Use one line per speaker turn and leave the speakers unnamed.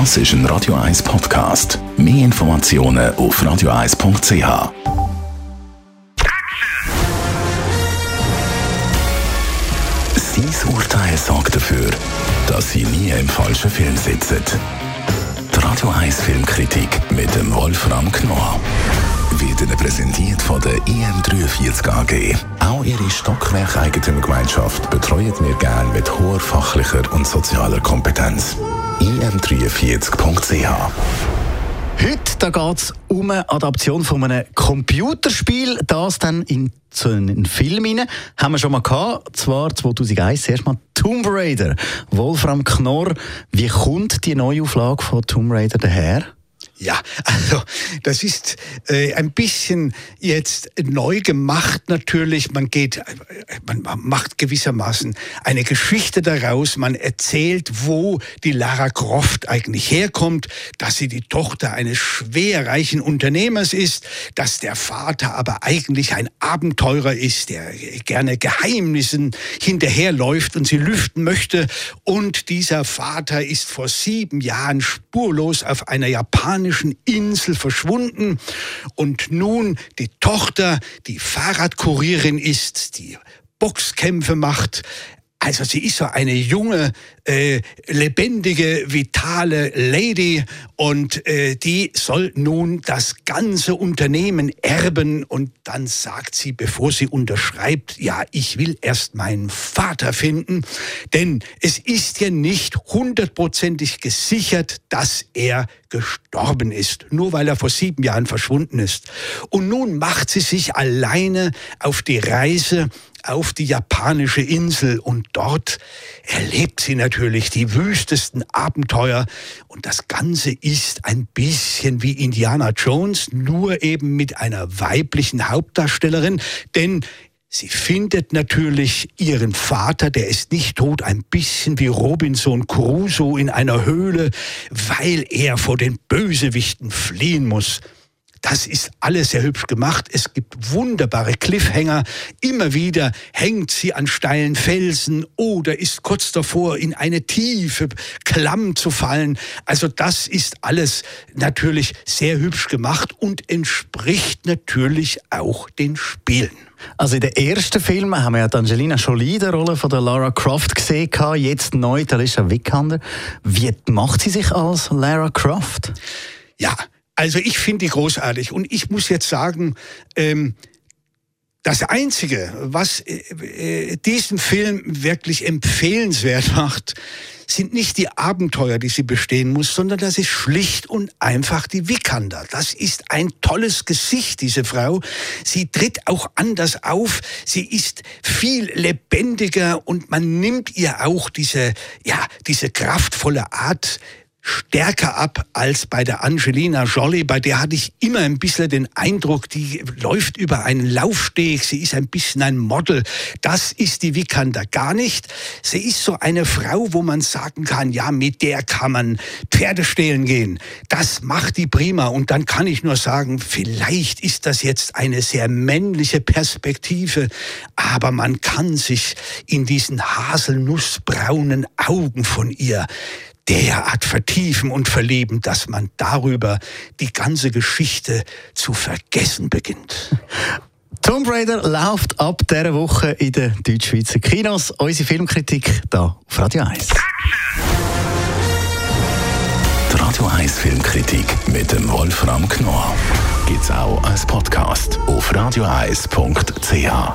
Das ist ein Radio 1 Podcast. Mehr Informationen auf radio1.ch. Sein Urteil sorgt dafür, dass Sie nie im falschen Film sitzen. Die Radio 1 Filmkritik mit dem Wolfram Knorr wird Ihnen präsentiert von der IM43 AG. Auch Ihre Stockwerk-Eigentümergemeinschaft betreuen wir gerne mit hoher fachlicher und sozialer Kompetenz. im43.ch
Heute geht es um eine Adaption von einem Computerspiel, das dann in so einen Film rein. Haben wir schon mal gehabt, zwar 2001, erstmal Tomb Raider. Wolfram Knorr, wie kommt die Neuauflage von Tomb Raider daher?
Ja, also das ist äh, ein bisschen jetzt neu gemacht natürlich. Man geht, man macht gewissermaßen eine Geschichte daraus. Man erzählt, wo die Lara Croft eigentlich herkommt, dass sie die Tochter eines schwerreichen Unternehmers ist, dass der Vater aber eigentlich ein Abenteurer ist, der gerne Geheimnissen hinterherläuft und sie lüften möchte. Und dieser Vater ist vor sieben Jahren spurlos auf einer japanischen japanischen Insel verschwunden. Und nun die Tochter, die Fahrradkurierin ist, die Boxkämpfe macht, also sie ist so eine junge, äh, lebendige, vitale Lady und äh, die soll nun das ganze Unternehmen erben und dann sagt sie, bevor sie unterschreibt, ja, ich will erst meinen Vater finden, denn es ist ja nicht hundertprozentig gesichert, dass er gestorben ist, nur weil er vor sieben Jahren verschwunden ist. Und nun macht sie sich alleine auf die Reise auf die japanische Insel und dort erlebt sie natürlich die wüstesten Abenteuer und das Ganze ist ein bisschen wie Indiana Jones, nur eben mit einer weiblichen Hauptdarstellerin, denn Sie findet natürlich ihren Vater, der ist nicht tot, ein bisschen wie Robinson Crusoe in einer Höhle, weil er vor den Bösewichten fliehen muss. Das ist alles sehr hübsch gemacht. Es gibt wunderbare Cliffhanger. Immer wieder hängt sie an steilen Felsen oder ist kurz davor, in eine tiefe Klamm zu fallen. Also das ist alles natürlich sehr hübsch gemacht und entspricht natürlich auch den Spielen.
Also in den ersten Filmen haben wir ja Angelina Jolie die Rolle von der Lara Croft gesehen, jetzt neu Alicia Vikander. Wie macht sie sich als Lara Croft?
Ja, also ich finde die großartig und ich muss jetzt sagen, ähm, das Einzige, was äh, äh, diesen Film wirklich empfehlenswert macht, sind nicht die Abenteuer, die sie bestehen muss, sondern das ist schlicht und einfach die Vikander. Das ist ein tolles Gesicht, diese Frau. Sie tritt auch anders auf. Sie ist viel lebendiger und man nimmt ihr auch diese, ja, diese kraftvolle Art stärker ab als bei der Angelina Jolie. Bei der hatte ich immer ein bisschen den Eindruck, die läuft über einen Laufsteg. Sie ist ein bisschen ein Model. Das ist die Vikander gar nicht. Sie ist so eine Frau, wo man sagen kann, ja, mit der kann man Pferde stehlen gehen. Das macht die prima. Und dann kann ich nur sagen, vielleicht ist das jetzt eine sehr männliche Perspektive, aber man kann sich in diesen haselnussbraunen Augen von ihr derart vertiefen und verlieben, dass man darüber die ganze Geschichte zu vergessen beginnt.
Tomb Raider läuft ab dieser Woche in den Deutschschweizer Kinos. Unsere Filmkritik hier auf Radio 1.
Die Radio 1 Filmkritik mit dem Wolfram Knorr gibt es auch als Podcast auf radioeis.ch.